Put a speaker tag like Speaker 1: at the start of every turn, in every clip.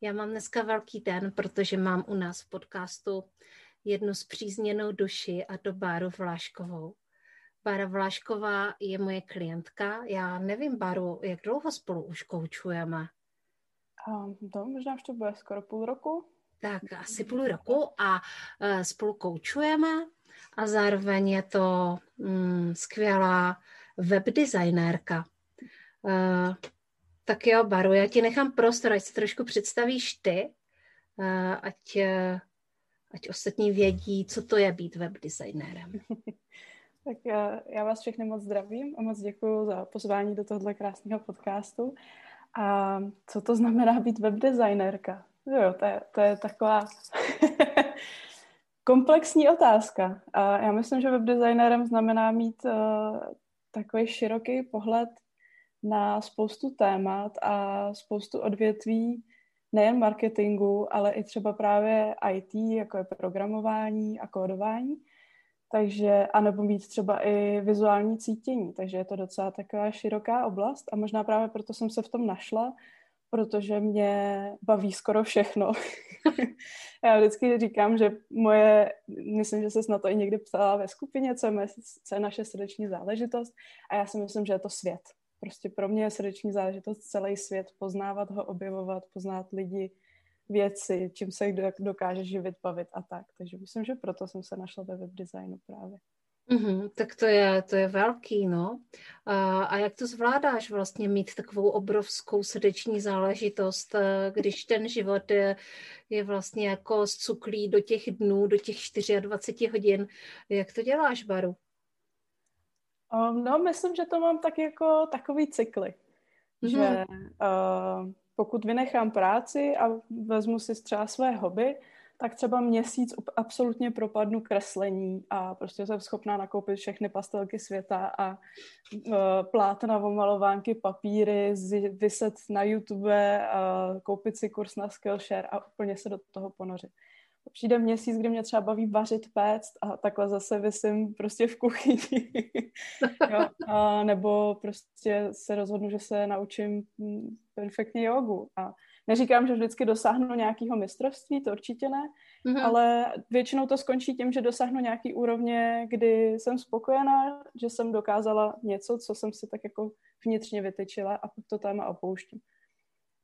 Speaker 1: Já mám dneska velký den, protože mám u nás v podcastu jednu zpřízněnou duši a to Báru Vláškovou. Bára Vlášková je moje klientka. Já nevím, Báru, jak dlouho spolu už koučujeme?
Speaker 2: Um, to možná už to bude skoro půl roku.
Speaker 1: Tak asi půl roku a uh, spolu koučujeme a zároveň je to mm, skvělá webdesignérka. Uh, tak jo, Baru, já ti nechám prostor, ať si trošku představíš ty, ať, uh, ať ostatní vědí, co to je být webdesignérem.
Speaker 2: tak já, já vás všechny moc zdravím a moc děkuji za pozvání do tohoto krásného podcastu. A co to znamená být webdesignérka? Jo, to je, to je taková komplexní otázka. A já myslím, že webdesignérem znamená mít uh, takový široký pohled na spoustu témat a spoustu odvětví nejen marketingu, ale i třeba právě IT, jako je programování a kódování. Takže, anebo mít třeba i vizuální cítění. Takže je to docela taková široká oblast a možná právě proto jsem se v tom našla, protože mě baví skoro všechno. Já vždycky říkám, že moje, myslím, že se na to i někdy ptala ve skupině, co je, co je naše srdeční záležitost a já si myslím, že je to svět. Prostě pro mě je srdeční záležitost celý svět, poznávat ho, objevovat, poznat lidi, věci, čím se dokáže živit, bavit a tak. Takže myslím, že proto jsem se našla ve webdesignu právě.
Speaker 1: Mm-hmm, tak to je, to je velký, no. A, a jak to zvládáš vlastně mít takovou obrovskou srdeční záležitost, eh, když ten život je, je vlastně jako zcuklý do těch dnů, do těch 24 hodin. Jak to děláš, Baru?
Speaker 2: Um, no, myslím, že to mám tak jako takový cykly. Mm-hmm. Že uh, pokud vynechám práci a vezmu si třeba své hobby, tak třeba měsíc absolutně propadnu kreslení a prostě jsem schopná nakoupit všechny pastelky světa a uh, plátna, omalovánky, papíry, vyset na YouTube, uh, koupit si kurz na Skillshare a úplně se do toho ponořit přijde měsíc, kdy mě třeba baví vařit, péct a takhle zase vysím prostě v kuchyni. jo, a nebo prostě se rozhodnu, že se naučím mm, perfektně jogu. A neříkám, že vždycky dosáhnu nějakého mistrovství, to určitě ne, mm-hmm. ale většinou to skončí tím, že dosáhnu nějaký úrovně, kdy jsem spokojená, že jsem dokázala něco, co jsem si tak jako vnitřně vytyčila a pak to téma opouštím.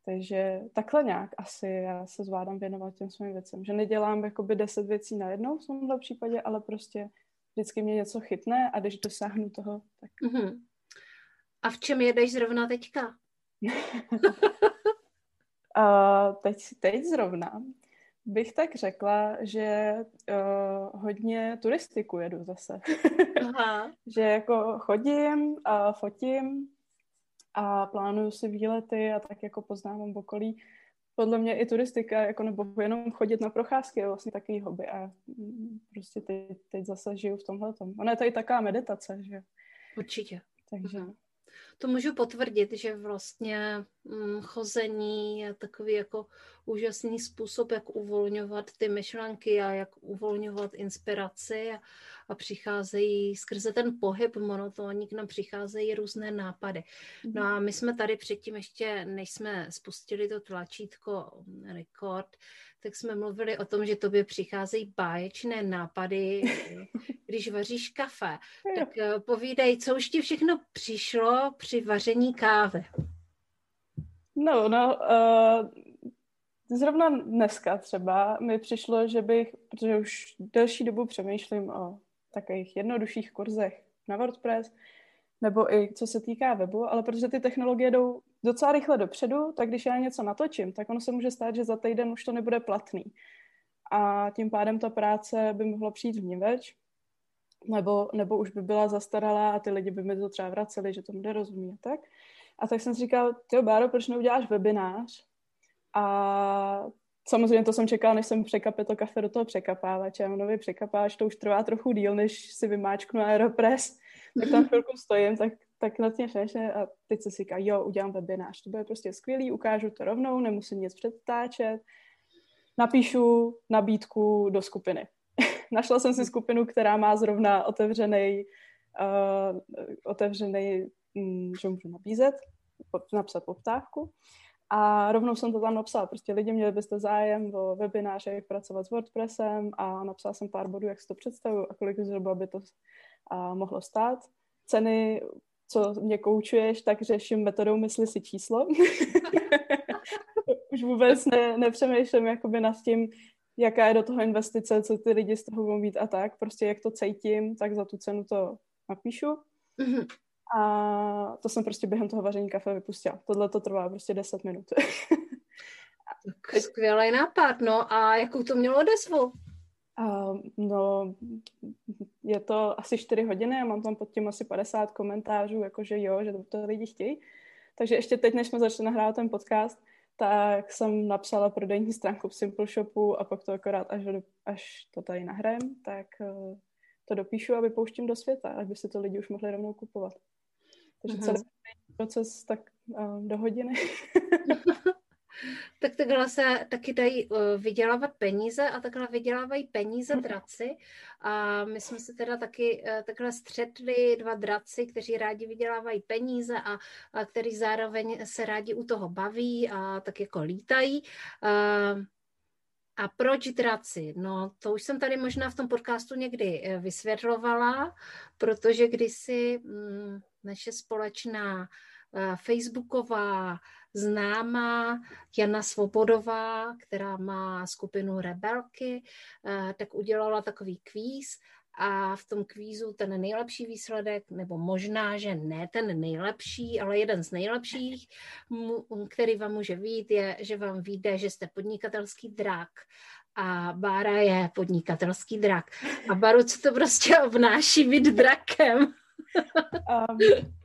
Speaker 2: Takže takhle nějak asi já se zvládám věnovat těm svým věcem. Že nedělám jakoby deset věcí najednou v tomhle případě, ale prostě vždycky mě něco chytne a když dosáhnu toho, tak... Mm-hmm.
Speaker 1: A v čem jedeš zrovna teďka?
Speaker 2: a teď, teď zrovna bych tak řekla, že uh, hodně turistiku jedu zase. Aha. že jako chodím a fotím a plánuju si výlety a tak jako poznávám okolí. Podle mě i turistika, jako nebo jenom chodit na procházky je vlastně takový hobby a mm, prostě teď, teď zase žiju v tomhle. Ona je i taková meditace, že
Speaker 1: Určitě. Takže... Uh-huh to můžu potvrdit, že vlastně hm, chození je takový jako úžasný způsob, jak uvolňovat ty myšlenky a jak uvolňovat inspiraci a, a přicházejí skrze ten pohyb monotónní k nám přicházejí různé nápady. No a my jsme tady předtím ještě, než jsme spustili to tlačítko rekord, tak jsme mluvili o tom, že tobě přicházejí báječné nápady, když vaříš kafe. Tak eh, povídej, co už ti všechno přišlo při vaření kávy?
Speaker 2: No, no, uh, zrovna dneska třeba mi přišlo, že bych, protože už delší dobu přemýšlím o takových jednodušších kurzech na WordPress, nebo i co se týká webu, ale protože ty technologie jdou docela rychle dopředu, tak když já něco natočím, tak ono se může stát, že za týden už to nebude platný. A tím pádem ta práce by mohla přijít v več, nebo, nebo už by byla zastaralá a ty lidi by mi to třeba vraceli, že tomu nerozumí a tak. A tak jsem si říkal, ty Báro, proč neuděláš webinář, A samozřejmě to jsem čekala, než jsem překapil to kafe do toho překapávače. A nový překapávač to už trvá trochu díl, než si vymáčknu Aeropress. Tak tam chvilku stojím, tak, tak tím šeše a teď se si říká, jo, udělám webinář. To bude prostě skvělý, ukážu to rovnou, nemusím nic předtáčet. Napíšu nabídku do skupiny. Našla jsem si skupinu, která má zrovna otevřený, uh, otevřený, um, že můžu nabízet, napsat poptávku. A rovnou jsem to tam napsala. Prostě lidi měli byste zájem o webináře, jak pracovat s WordPressem a napsala jsem pár bodů, jak si to představuju a kolik zhruba by to a, mohlo stát. Ceny, co mě koučuješ, tak řeším metodou mysli si číslo. Už vůbec ne, nepřemýšlím jakoby nad tím, jaká je do toho investice, co ty lidi z toho budou mít a tak. Prostě jak to cítím, tak za tu cenu to napíšu. Mm-hmm. A to jsem prostě během toho vaření kafe vypustila. Tohle to trvá prostě 10 minut.
Speaker 1: tak skvělý nápad, no a jakou to mělo odezvu?
Speaker 2: Uh, no, je to asi 4 hodiny a mám tam pod tím asi 50 komentářů, jakože jo, že to, lidi chtějí. Takže ještě teď, než jsme začali nahrávat ten podcast, tak jsem napsala prodejní stránku v Simple Shopu a pak to akorát, až, až to tady nahrajem, tak uh, to dopíšu a vypouštím do světa, aby si to lidi už mohli rovnou kupovat. Takže uh-huh. celý proces tak uh, do hodiny.
Speaker 1: tak takhle se taky dají uh, vydělávat peníze a takhle vydělávají peníze mhm. draci. A my jsme se teda taky uh, takhle střetli dva draci, kteří rádi vydělávají peníze a, a který zároveň se rádi u toho baví a tak jako lítají. Uh, a proč draci? No, to už jsem tady možná v tom podcastu někdy vysvětlovala, protože kdysi mm, naše společná eh, facebooková známá Jana Svobodová, která má skupinu Rebelky, eh, tak udělala takový kvíz a v tom kvízu ten nejlepší výsledek, nebo možná, že ne ten nejlepší, ale jeden z nejlepších, který vám může vít, je, že vám vyjde, že jste podnikatelský drak a Bára je podnikatelský drak. A Baru, co to prostě obnáší být drakem?
Speaker 2: um,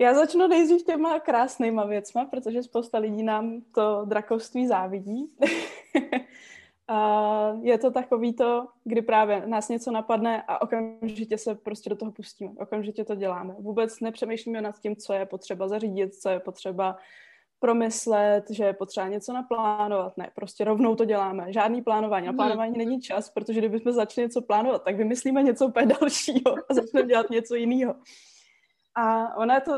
Speaker 2: já začnu nejdřív těma krásnýma věcma, protože spousta lidí nám to drakovství závidí. a je to takový to, kdy právě nás něco napadne a okamžitě se prostě do toho pustíme. Okamžitě to děláme. Vůbec nepřemýšlíme nad tím, co je potřeba zařídit, co je potřeba promyslet, že je potřeba něco naplánovat. Ne, prostě rovnou to děláme. Žádný plánování. Na plánování není čas, protože kdybychom začali něco plánovat, tak vymyslíme něco úplně dalšího a začneme dělat něco jiného. A ona je to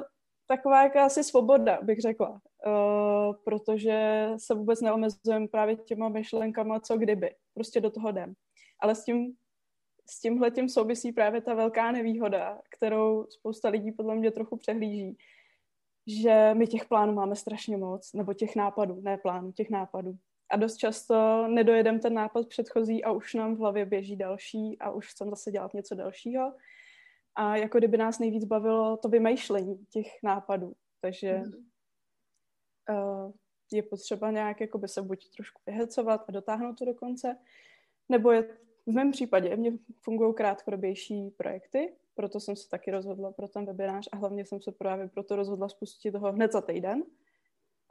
Speaker 2: taková jakási svoboda, bych řekla, uh, protože se vůbec neomezujeme právě těma myšlenkama, co kdyby. Prostě do toho jdem. Ale s tím s tímhletím souvisí právě ta velká nevýhoda, kterou spousta lidí podle mě trochu přehlíží, že my těch plánů máme strašně moc, nebo těch nápadů, ne plánů, těch nápadů. A dost často nedojedeme ten nápad předchozí a už nám v hlavě běží další a už chcem zase dělat něco dalšího. A jako kdyby nás nejvíc bavilo to vymýšlení těch nápadů. Takže mm. uh, je potřeba nějak jakoby se buď trošku vyhecovat a dotáhnout to do konce, nebo je v mém případě mě fungují krátkodobější projekty, proto jsem se taky rozhodla pro ten webinář a hlavně jsem se právě proto rozhodla spustit toho hned za týden,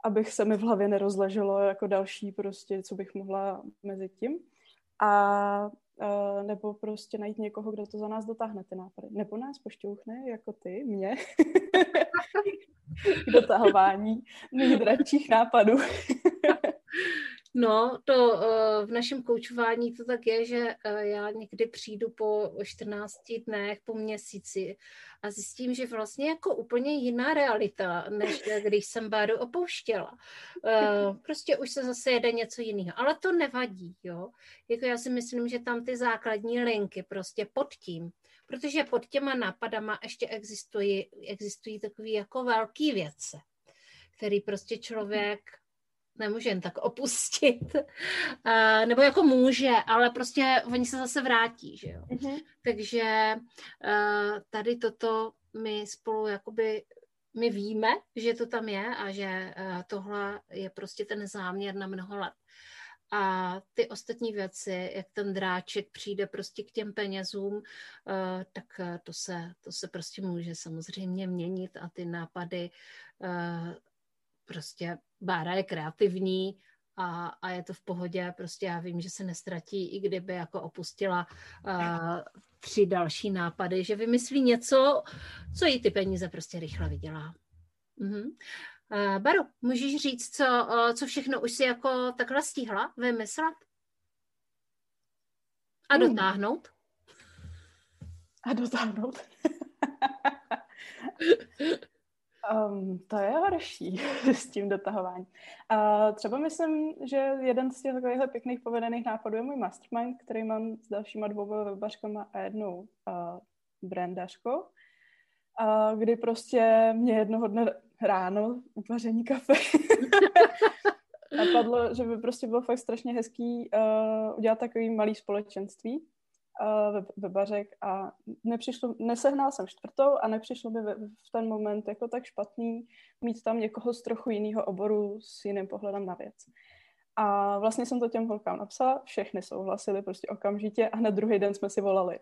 Speaker 2: abych se mi v hlavě nerozleželo jako další prostě, co bych mohla mezi tím. A uh, nebo prostě najít někoho, kdo to za nás dotáhne ty nápady. Nebo nás pošťouchne, jako ty, mě, k dotahování mých dračích nápadů.
Speaker 1: No, to uh, v našem koučování to tak je, že uh, já někdy přijdu po 14 dnech, po měsíci a zjistím, že vlastně jako úplně jiná realita, než když jsem Báru opouštěla. Uh, prostě už se zase jede něco jiného. Ale to nevadí, jo. Jako já si myslím, že tam ty základní linky prostě pod tím, protože pod těma nápadama ještě existují, existují takové jako velké věci, který prostě člověk nemůže jen tak opustit, uh, nebo jako může, ale prostě oni se zase vrátí, že jo. Mm-hmm. Takže uh, tady toto my spolu jakoby my víme, že to tam je a že uh, tohle je prostě ten záměr na mnoho let. A ty ostatní věci, jak ten dráček přijde prostě k těm penězům, uh, tak to se, to se prostě může samozřejmě měnit a ty nápady uh, prostě Bára je kreativní a, a je to v pohodě, prostě já vím, že se nestratí, i kdyby jako opustila uh, tři další nápady, že vymyslí něco, co jí ty peníze prostě rychle vydělá. Uh-huh. Uh, Baru, můžeš říct, co, uh, co všechno už si jako takhle stihla vymyslet? A hmm. dotáhnout?
Speaker 2: A dotáhnout. um, to je horší s tím dotahováním. Uh, třeba myslím, že jeden z těch takových pěkných povedených nápadů je můj mastermind, který mám s dalšíma dvou webařkama a jednou uh, brandařkou, uh, kdy prostě mě jednoho dne ráno uvaření kafe napadlo, že by prostě bylo fakt strašně hezký uh, udělat takový malý společenství uh, webařek a nepřišlo, nesehnal jsem čtvrtou a nepřišlo by v ten moment jako tak špatný mít tam někoho z trochu jiného oboru s jiným pohledem na věc. A vlastně jsem to těm holkám napsala, všechny souhlasili prostě okamžitě a hned druhý den jsme si volali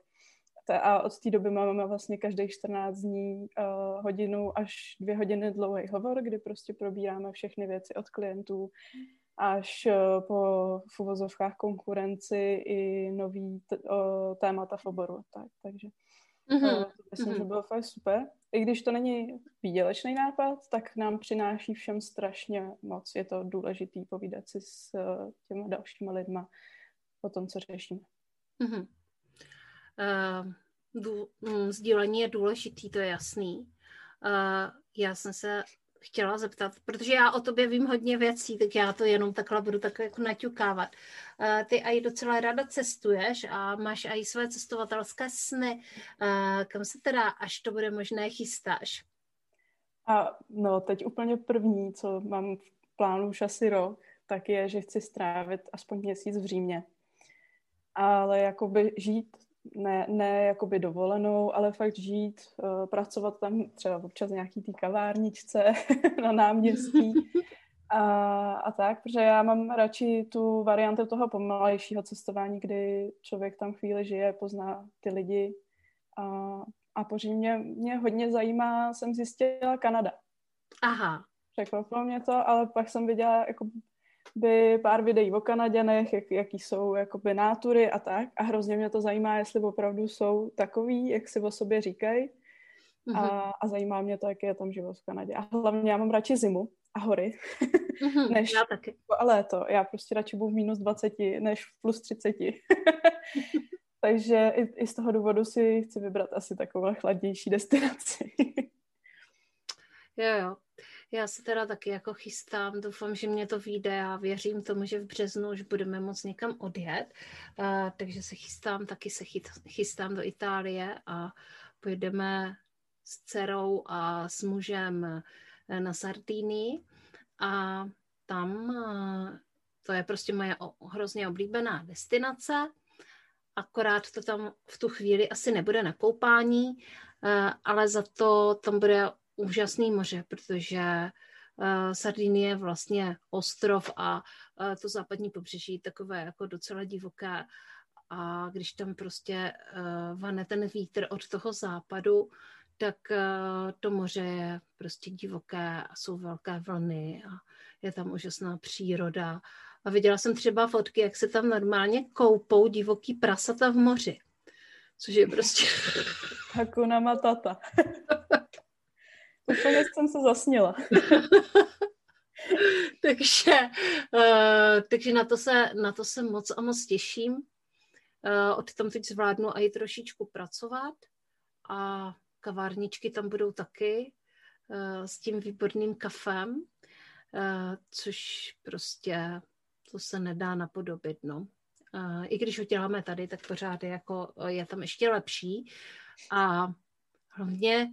Speaker 2: a od té doby máme vlastně každých 14 dní uh, hodinu až dvě hodiny dlouhý hovor, kdy prostě probíráme všechny věci od klientů až uh, po v uvozovkách konkurenci i nový t- uh, témata v oboru. Tak, takže mm-hmm. uh, myslím, mm-hmm. že bylo fakt super. I když to není výdělečný nápad, tak nám přináší všem strašně moc. Je to důležitý povídat si s těma dalšíma lidma o tom, co řešíme. Mm-hmm.
Speaker 1: Uh, sdílení je důležitý, to je jasný. Uh, já jsem se chtěla zeptat, protože já o tobě vím hodně věcí, tak já to jenom takhle budu tak jako naťukávat. Uh, ty aj docela ráda cestuješ a máš i své cestovatelské sny. Uh, kam se teda, až to bude možné, chystáš?
Speaker 2: A no, teď úplně první, co mám v plánu už asi rok, tak je, že chci strávit aspoň měsíc v Římě. Ale jakoby žít ne, ne jakoby dovolenou, ale fakt žít, uh, pracovat tam třeba občas nějaký tý kavárničce na náměstí a, a tak, protože já mám radši tu variantu toho pomalejšího cestování, kdy člověk tam chvíli žije, pozná ty lidi a, a po Římě mě hodně zajímá, jsem zjistila Kanada.
Speaker 1: Aha.
Speaker 2: Překvapilo mě to, ale pak jsem viděla jako by pár videí o Kanaděnech, jak, jaký jsou jakoby nátury a tak. A hrozně mě to zajímá, jestli opravdu jsou takový, jak si o sobě říkají. Mm-hmm. A, mhm. a zajímá mě to, jaký je tam život v Kanadě. A hlavně já mám radši zimu a hory,
Speaker 1: mm-hmm, než já taky.
Speaker 2: a léto. Já prostě radši budu v minus 20, než v plus 30. Takže i, i z toho důvodu si chci vybrat asi takovou chladnější destinaci.
Speaker 1: jo, jo. Já se teda taky jako chystám, doufám, že mě to vyjde a věřím tomu, že v březnu už budeme moc někam odjet, uh, takže se chystám, taky se chystám do Itálie a pojedeme s dcerou a s mužem eh, na Sardínii a tam uh, to je prostě moje hrozně oblíbená destinace, akorát to tam v tu chvíli asi nebude na koupání, ale za to tam bude úžasný moře, protože uh, Sardinie je vlastně ostrov a uh, to západní pobřeží takové jako docela divoké a když tam prostě uh, vane ten vítr od toho západu, tak uh, to moře je prostě divoké a jsou velké vlny a je tam úžasná příroda. A viděla jsem třeba fotky, jak se tam normálně koupou divoký prasata v moři. Což je prostě...
Speaker 2: Hakuna Matata. Úplně jsem se zasnila.
Speaker 1: takže, uh, takže na, to se, na to se moc a moc těším. Uh, od tam teď zvládnu i trošičku pracovat a kavárničky tam budou taky uh, s tím výborným kafem, uh, což prostě to se nedá napodobit, no. Uh, I když ho děláme tady, tak pořád je, jako, je tam ještě lepší a hlavně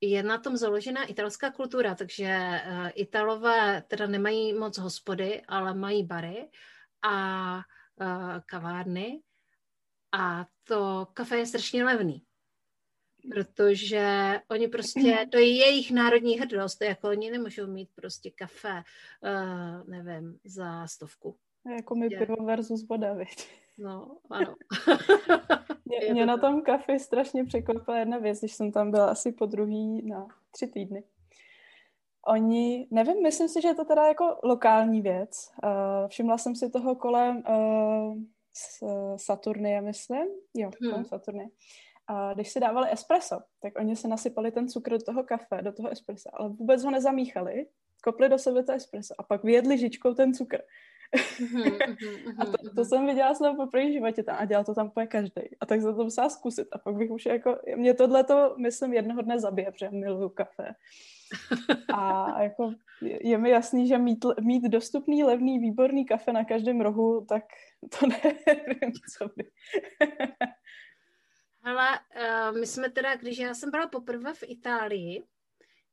Speaker 1: je na tom založená italská kultura, takže uh, Italové teda nemají moc hospody, ale mají bary a uh, kavárny a to kafe je strašně levný, protože oni prostě, to je jejich národní hrdost, jako oni nemůžou mít prostě kafe, uh, nevím, za stovku.
Speaker 2: Jako mi pivo versus voda, viď?
Speaker 1: No, ano.
Speaker 2: mě, mě na tom kafi strašně překvapila jedna věc, když jsem tam byla asi po druhý na tři týdny. Oni, nevím, myslím si, že je to teda jako lokální věc. Uh, všimla jsem si toho kolem uh, Saturnie, myslím. Jo, hmm. kolem Saturnie. A když si dávali espresso, tak oni si nasypali ten cukr do toho kafe, do toho espressa, ale vůbec ho nezamíchali, kopli do sebe to espresso a pak vyjedli žičkou ten cukr. A to, to jsem viděla snad po první životě tam a dělal to tam úplně každý. A tak jsem to musela zkusit. A pak bych už jako, mě tohle to, myslím, jednoho dne zabije, protože miluju kafe. A jako je mi jasný, že mít, mít dostupný, levný, výborný kafe na každém rohu, tak to nevím, co by.
Speaker 1: Hele, uh, my jsme teda, když já jsem byla poprvé v Itálii,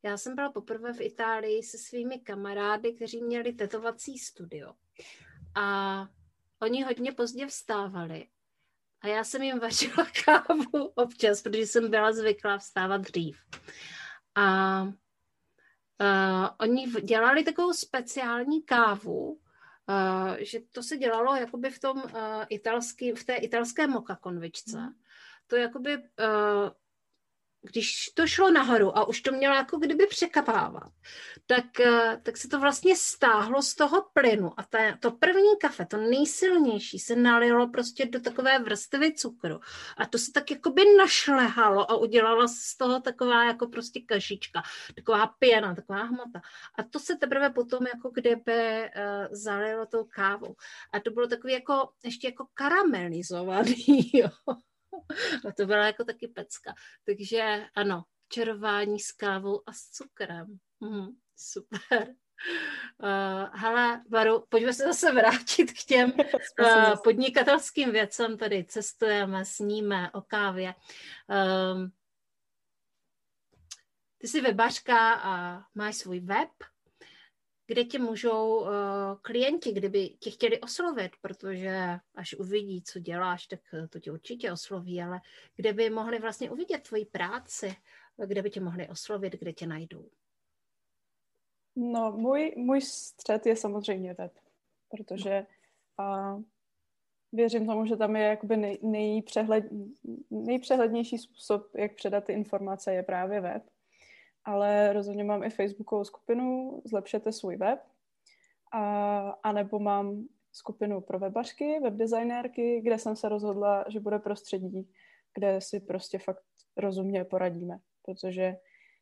Speaker 1: já jsem byla poprvé v Itálii se svými kamarády, kteří měli tetovací studio. A oni hodně pozdě vstávali. A já jsem jim vařila kávu občas, protože jsem byla zvyklá vstávat dřív. A uh, oni dělali takovou speciální kávu, uh, že to se dělalo jakoby v tom uh, italský, v té italské moka konvičce. Mm. To jakoby uh, když to šlo nahoru a už to mělo jako kdyby překapávat, tak, eh, tak se to vlastně stáhlo z toho plynu a ta, to první kafe, to nejsilnější, se nalilo prostě do takové vrstvy cukru a to se tak jako by našlehalo a udělala z toho taková jako prostě kašička, taková pěna, taková hmota. A to se teprve potom jako kdyby uh, zalilo tou kávou. A to bylo takový jako ještě jako karamelizovaný, jo. A to byla jako taky pecka. Takže ano, čarování s kávou a s cukrem. Mhm, super. Uh, hele, Varu, pojďme se zase vrátit k těm uh, podnikatelským věcem. Tady cestujeme, sníme o kávě. Um, ty jsi webařka a máš svůj web kde tě můžou uh, klienti, kdyby tě chtěli oslovit, protože až uvidí, co děláš, tak eh, to tě určitě osloví, ale kde by mohli vlastně uvidět tvoji práci, kde by tě mohli oslovit, kde tě najdou?
Speaker 2: No, můj, můj střed je samozřejmě web, protože uh, věřím tomu, že tam je jakoby nej, nejpřehled, nejpřehlednější způsob, jak předat ty informace, je právě web ale rozhodně mám i facebookovou skupinu Zlepšete svůj web, a, a nebo mám skupinu pro webařky, webdesignérky, kde jsem se rozhodla, že bude prostředí, kde si prostě fakt rozumně poradíme, protože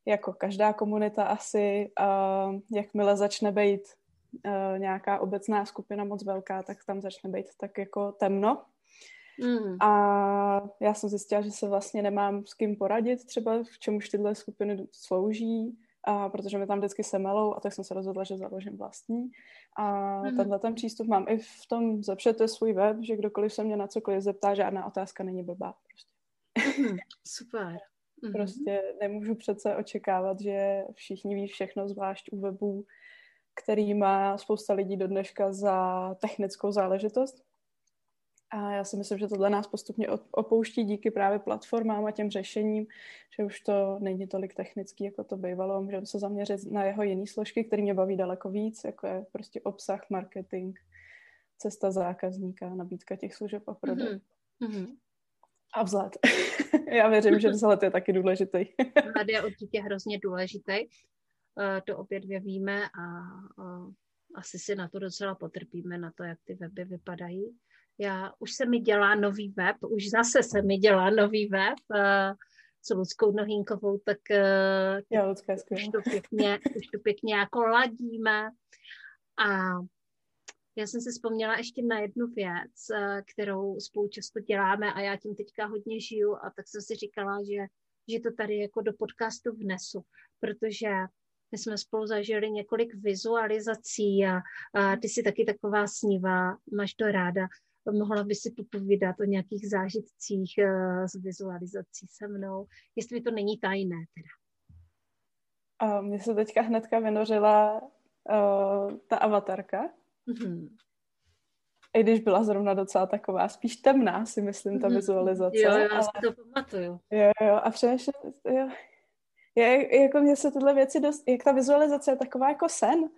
Speaker 2: jako každá komunita asi, uh, jakmile začne být uh, nějaká obecná skupina moc velká, tak tam začne být tak jako temno Mm. A já jsem zjistila, že se vlastně nemám s kým poradit, třeba v čem už tyhle skupiny slouží, a protože mi tam vždycky semelou a tak jsem se rozhodla, že založím vlastní. A mm. tenhle ten přístup mám i v tom zlepšete svůj web, že kdokoliv se mě na cokoliv zeptá, žádná otázka není blbá. Prostě.
Speaker 1: Mm. Super. Mm.
Speaker 2: Prostě nemůžu přece očekávat, že všichni ví všechno, zvlášť u webů, který má spousta lidí do dneška za technickou záležitost. A já si myslím, že tohle nás postupně opouští díky právě platformám a těm řešením, že už to není tolik technický, jako to bývalo. Můžeme se zaměřit na jeho jiné složky, které mě baví daleko víc, jako je prostě obsah, marketing, cesta zákazníka, nabídka těch služeb a prodej. Mm-hmm. A vzhled. já věřím, že vzhled je taky důležitý.
Speaker 1: vzhled je určitě hrozně důležitý. Eh, to opět dvě víme a asi si na to docela potrpíme, na to, jak ty weby vypadají já, už se mi dělá nový web, už zase se mi dělá nový web uh, s Ludskou Nohínkovou, tak uh,
Speaker 2: Já, Lucka,
Speaker 1: už, to pěkně, už to pěkně jako ladíme. A já jsem si vzpomněla ještě na jednu věc, uh, kterou spolu často děláme a já tím teďka hodně žiju a tak jsem si říkala, že, že to tady jako do podcastu vnesu, protože my jsme spolu zažili několik vizualizací a, a ty jsi taky taková snívá, máš to ráda mohla by si popovídat o nějakých zážitcích uh, s vizualizací se mnou, jestli to není tajné teda.
Speaker 2: A mně se teďka hnedka vynořila uh, ta avatarka. Mm-hmm. I když byla zrovna docela taková spíš temná, si myslím, ta mm-hmm. vizualizace.
Speaker 1: Jo, jo, ale... to pamatuju.
Speaker 2: Jo, jo, a přemýšlím, jo. Je, jako mně se tyhle věci dost, jak ta vizualizace je taková jako sen,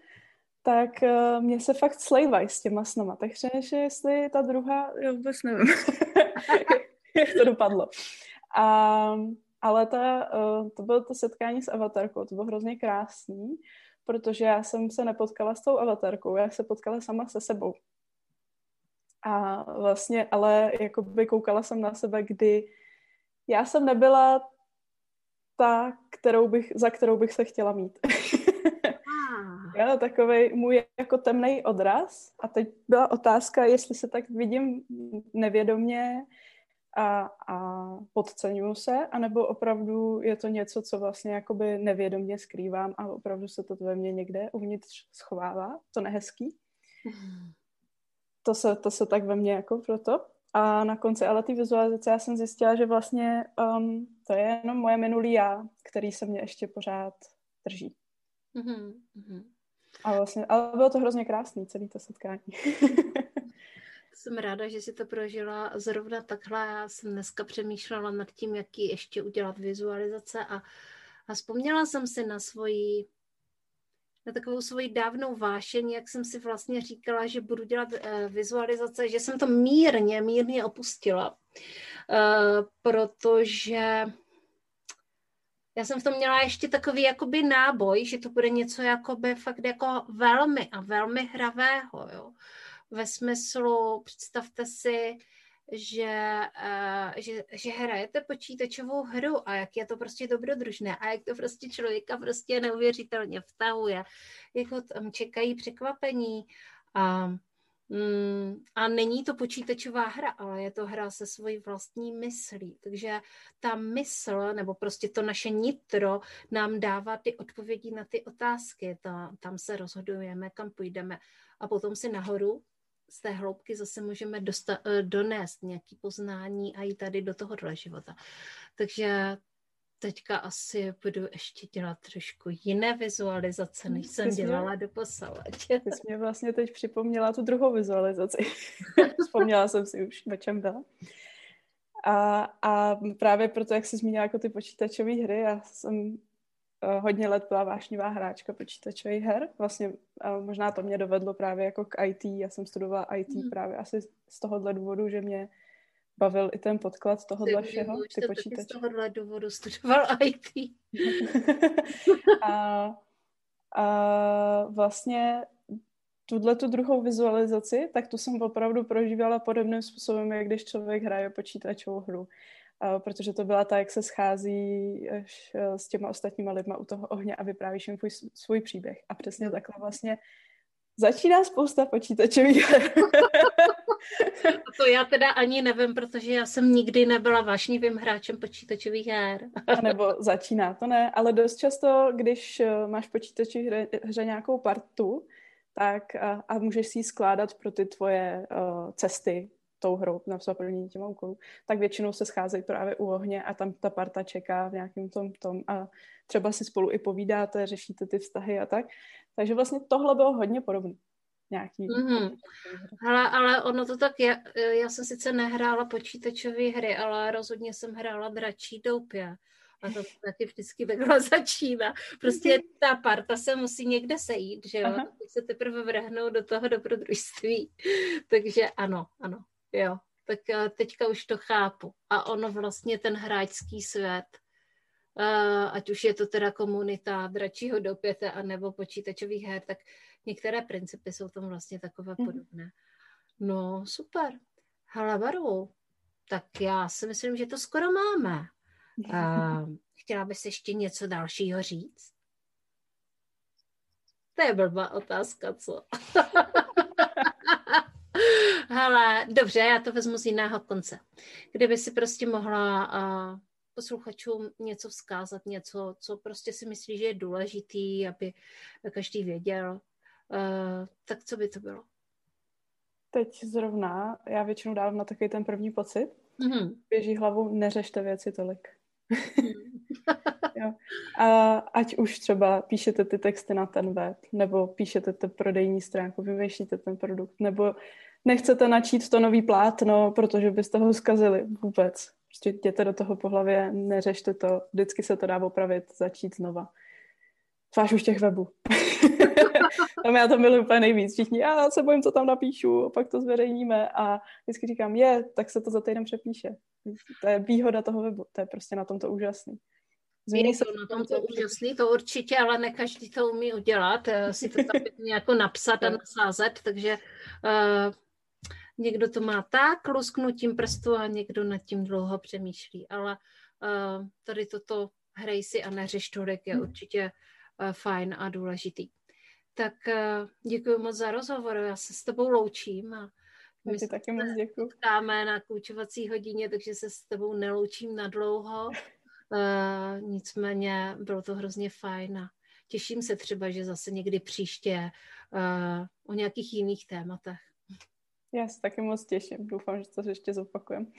Speaker 2: tak uh, mě se fakt slejvají s těma snama. Tak přemýšlím, jestli ta druhá, já vůbec nevím, jak to dopadlo. A, ale ta, uh, to bylo to setkání s avatarkou, to bylo hrozně krásný, protože já jsem se nepotkala s tou avatarkou, já se potkala sama se sebou. A vlastně, ale jakoby koukala jsem na sebe, kdy já jsem nebyla ta, kterou bych, za kterou bych se chtěla mít. Ah. jo, takový můj jako temný odraz. A teď byla otázka, jestli se tak vidím nevědomně a, a podceňuju se, anebo opravdu je to něco, co vlastně jakoby nevědomně skrývám a opravdu se to ve mně někde uvnitř schovává, to nehezký. To se, to se tak ve mně jako proto. A na konci ale ty vizualizace já jsem zjistila, že vlastně um, to je jenom moje minulý já, který se mě ještě pořád drží. Mm-hmm. A vlastně, ale bylo to hrozně krásný, celý to setkání.
Speaker 1: jsem ráda, že si to prožila zrovna takhle. Já jsem dneska přemýšlela nad tím, jaký ještě udělat vizualizace a, a vzpomněla jsem si na svoji na takovou svoji dávnou vášeň, jak jsem si vlastně říkala, že budu dělat uh, vizualizace, že jsem to mírně, mírně opustila, uh, protože já jsem v tom měla ještě takový jakoby náboj, že to bude něco jakoby fakt jako velmi a velmi hravého, jo. Ve smyslu, představte si, že, uh, že, že hrajete počítačovou hru a jak je to prostě dobrodružné a jak to prostě člověka prostě neuvěřitelně vtahuje, jak ho tam čekají překvapení a, mm, a není to počítačová hra, ale je to hra se svojí vlastní myslí, takže ta mysl, nebo prostě to naše nitro nám dává ty odpovědi na ty otázky, ta, tam se rozhodujeme, kam půjdeme. A potom si nahoru z té hloubky zase můžeme dosta- eh, donést nějaké poznání a i tady do tohohle života. Takže teďka asi budu ještě dělat trošku jiné vizualizace, než jsem Ty dělala do posavač.
Speaker 2: Ty jsi mě vlastně teď připomněla tu druhou vizualizaci. Vzpomněla jsem si už, o čem byla. A, a právě proto, jak jsi zmínila jako ty počítačové hry, já jsem Eh, hodně let byla vášnivá hráčka počítačových her. Vlastně možná to mě dovedlo právě jako k IT. Já jsem studovala IT mm. právě asi z tohohle důvodu, že mě bavil i ten podklad tohohle ty všeho, ty počítače. Z
Speaker 1: tohohle důvodu studoval IT.
Speaker 2: a, a vlastně tuhle tu druhou vizualizaci, tak tu jsem opravdu prožívala podobným způsobem, jak když člověk hraje počítačovou hru protože to byla ta, jak se schází eh, s těma ostatníma lidma u toho ohně a vyprávíš jim svůj, svůj příběh. A přesně takhle vlastně začíná spousta počítačových her.
Speaker 1: to já teda ani nevím, protože já jsem nikdy nebyla vášnivým hráčem počítačových her.
Speaker 2: Nebo začíná, to ne, ale dost často, když eh, máš počítačový hře, hře nějakou partu, tak a, a můžeš si ji skládat pro ty tvoje uh, cesty, tou hrou na zaplnění těma úkolů, tak většinou se scházejí právě u ohně a tam ta parta čeká v nějakém tom tom a třeba si spolu i povídáte, řešíte ty vztahy a tak. Takže vlastně tohle bylo hodně podobné. Nějaký. Mm-hmm.
Speaker 1: Ale, ale ono to tak je, já jsem sice nehrála počítačové hry, ale rozhodně jsem hrála dračí doupě. A to taky vždycky takhle začíná. Prostě mhm. ta parta se musí někde sejít, že jo? Teď se teprve vrhnou do toho dobrodružství. Takže ano, ano jo, tak eh, teďka už to chápu. A ono vlastně ten hráčský svět, eh, ať už je to teda komunita dračího dopěte a nebo počítačových her, tak některé principy jsou tam vlastně takové mhm. podobné. No, super. Halabaru, tak já si myslím, že to skoro máme. Uh, chtěla bys ještě něco dalšího říct? To je blbá otázka, co? Hele, dobře, já to vezmu z jiného konce. Kdyby si prostě mohla uh, posluchačům něco vzkázat, něco, co prostě si myslí, že je důležitý, aby každý věděl, uh, tak co by to bylo?
Speaker 2: Teď zrovna, já většinou dávám na takový ten první pocit, mm-hmm. běží hlavou, neřešte věci tolik. Mm. jo. A ať už třeba píšete ty texty na ten web, nebo píšete tu prodejní stránku, vymýšlíte ten produkt, nebo nechcete načít to nový plátno, protože byste ho zkazili vůbec. Prostě jděte do toho po hlavě, neřešte to, vždycky se to dá opravit, začít znova. Zvlášť už těch webů. tam já to miluji úplně nejvíc. Všichni, já se bojím, co tam napíšu, a pak to zveřejníme a vždycky říkám, je, tak se to za týden přepíše. To je výhoda toho webu, to je prostě na tom to úžasný.
Speaker 1: Změny jsou na tom to úžasný, to určitě, ale ne každý to umí udělat, eh, si to tam jako napsat a nasázet, takže uh, někdo to má tak lusknutím prstu a někdo nad tím dlouho přemýšlí, ale uh, tady toto hrej si a neřeš tolik je určitě uh, fajn a důležitý. Tak uh, děkuji moc za rozhovor, já se s tebou loučím a
Speaker 2: my se taky moc děkuji.
Speaker 1: na koučovací hodině, takže se s tebou neloučím na dlouho. Uh, nicméně bylo to hrozně fajn a těším se třeba, že zase někdy příště uh, o nějakých jiných tématech.
Speaker 2: Já se taky moc těším. Doufám, že to ještě zopakujem.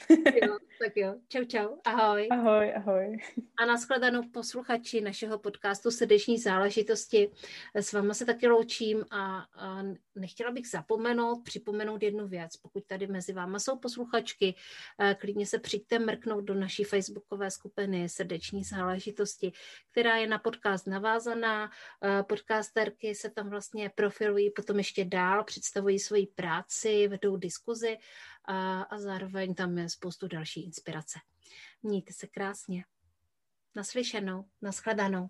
Speaker 1: jo, tak jo. Čau, čau. Ahoj.
Speaker 2: Ahoj, ahoj.
Speaker 1: A nashledanou posluchači našeho podcastu Srdeční záležitosti. S váma se taky loučím a, a nechtěla bych zapomenout, připomenout jednu věc. Pokud tady mezi váma jsou posluchačky, eh, klidně se přijďte mrknout do naší facebookové skupiny Srdeční záležitosti, která je na podcast navázaná. Eh, podcasterky se tam vlastně profilují potom ještě dál, představují svoji práci, vedou diskuzi a, a zároveň tam je spoustu další inspirace. Mějte se krásně. Naslyšenou, nashledanou.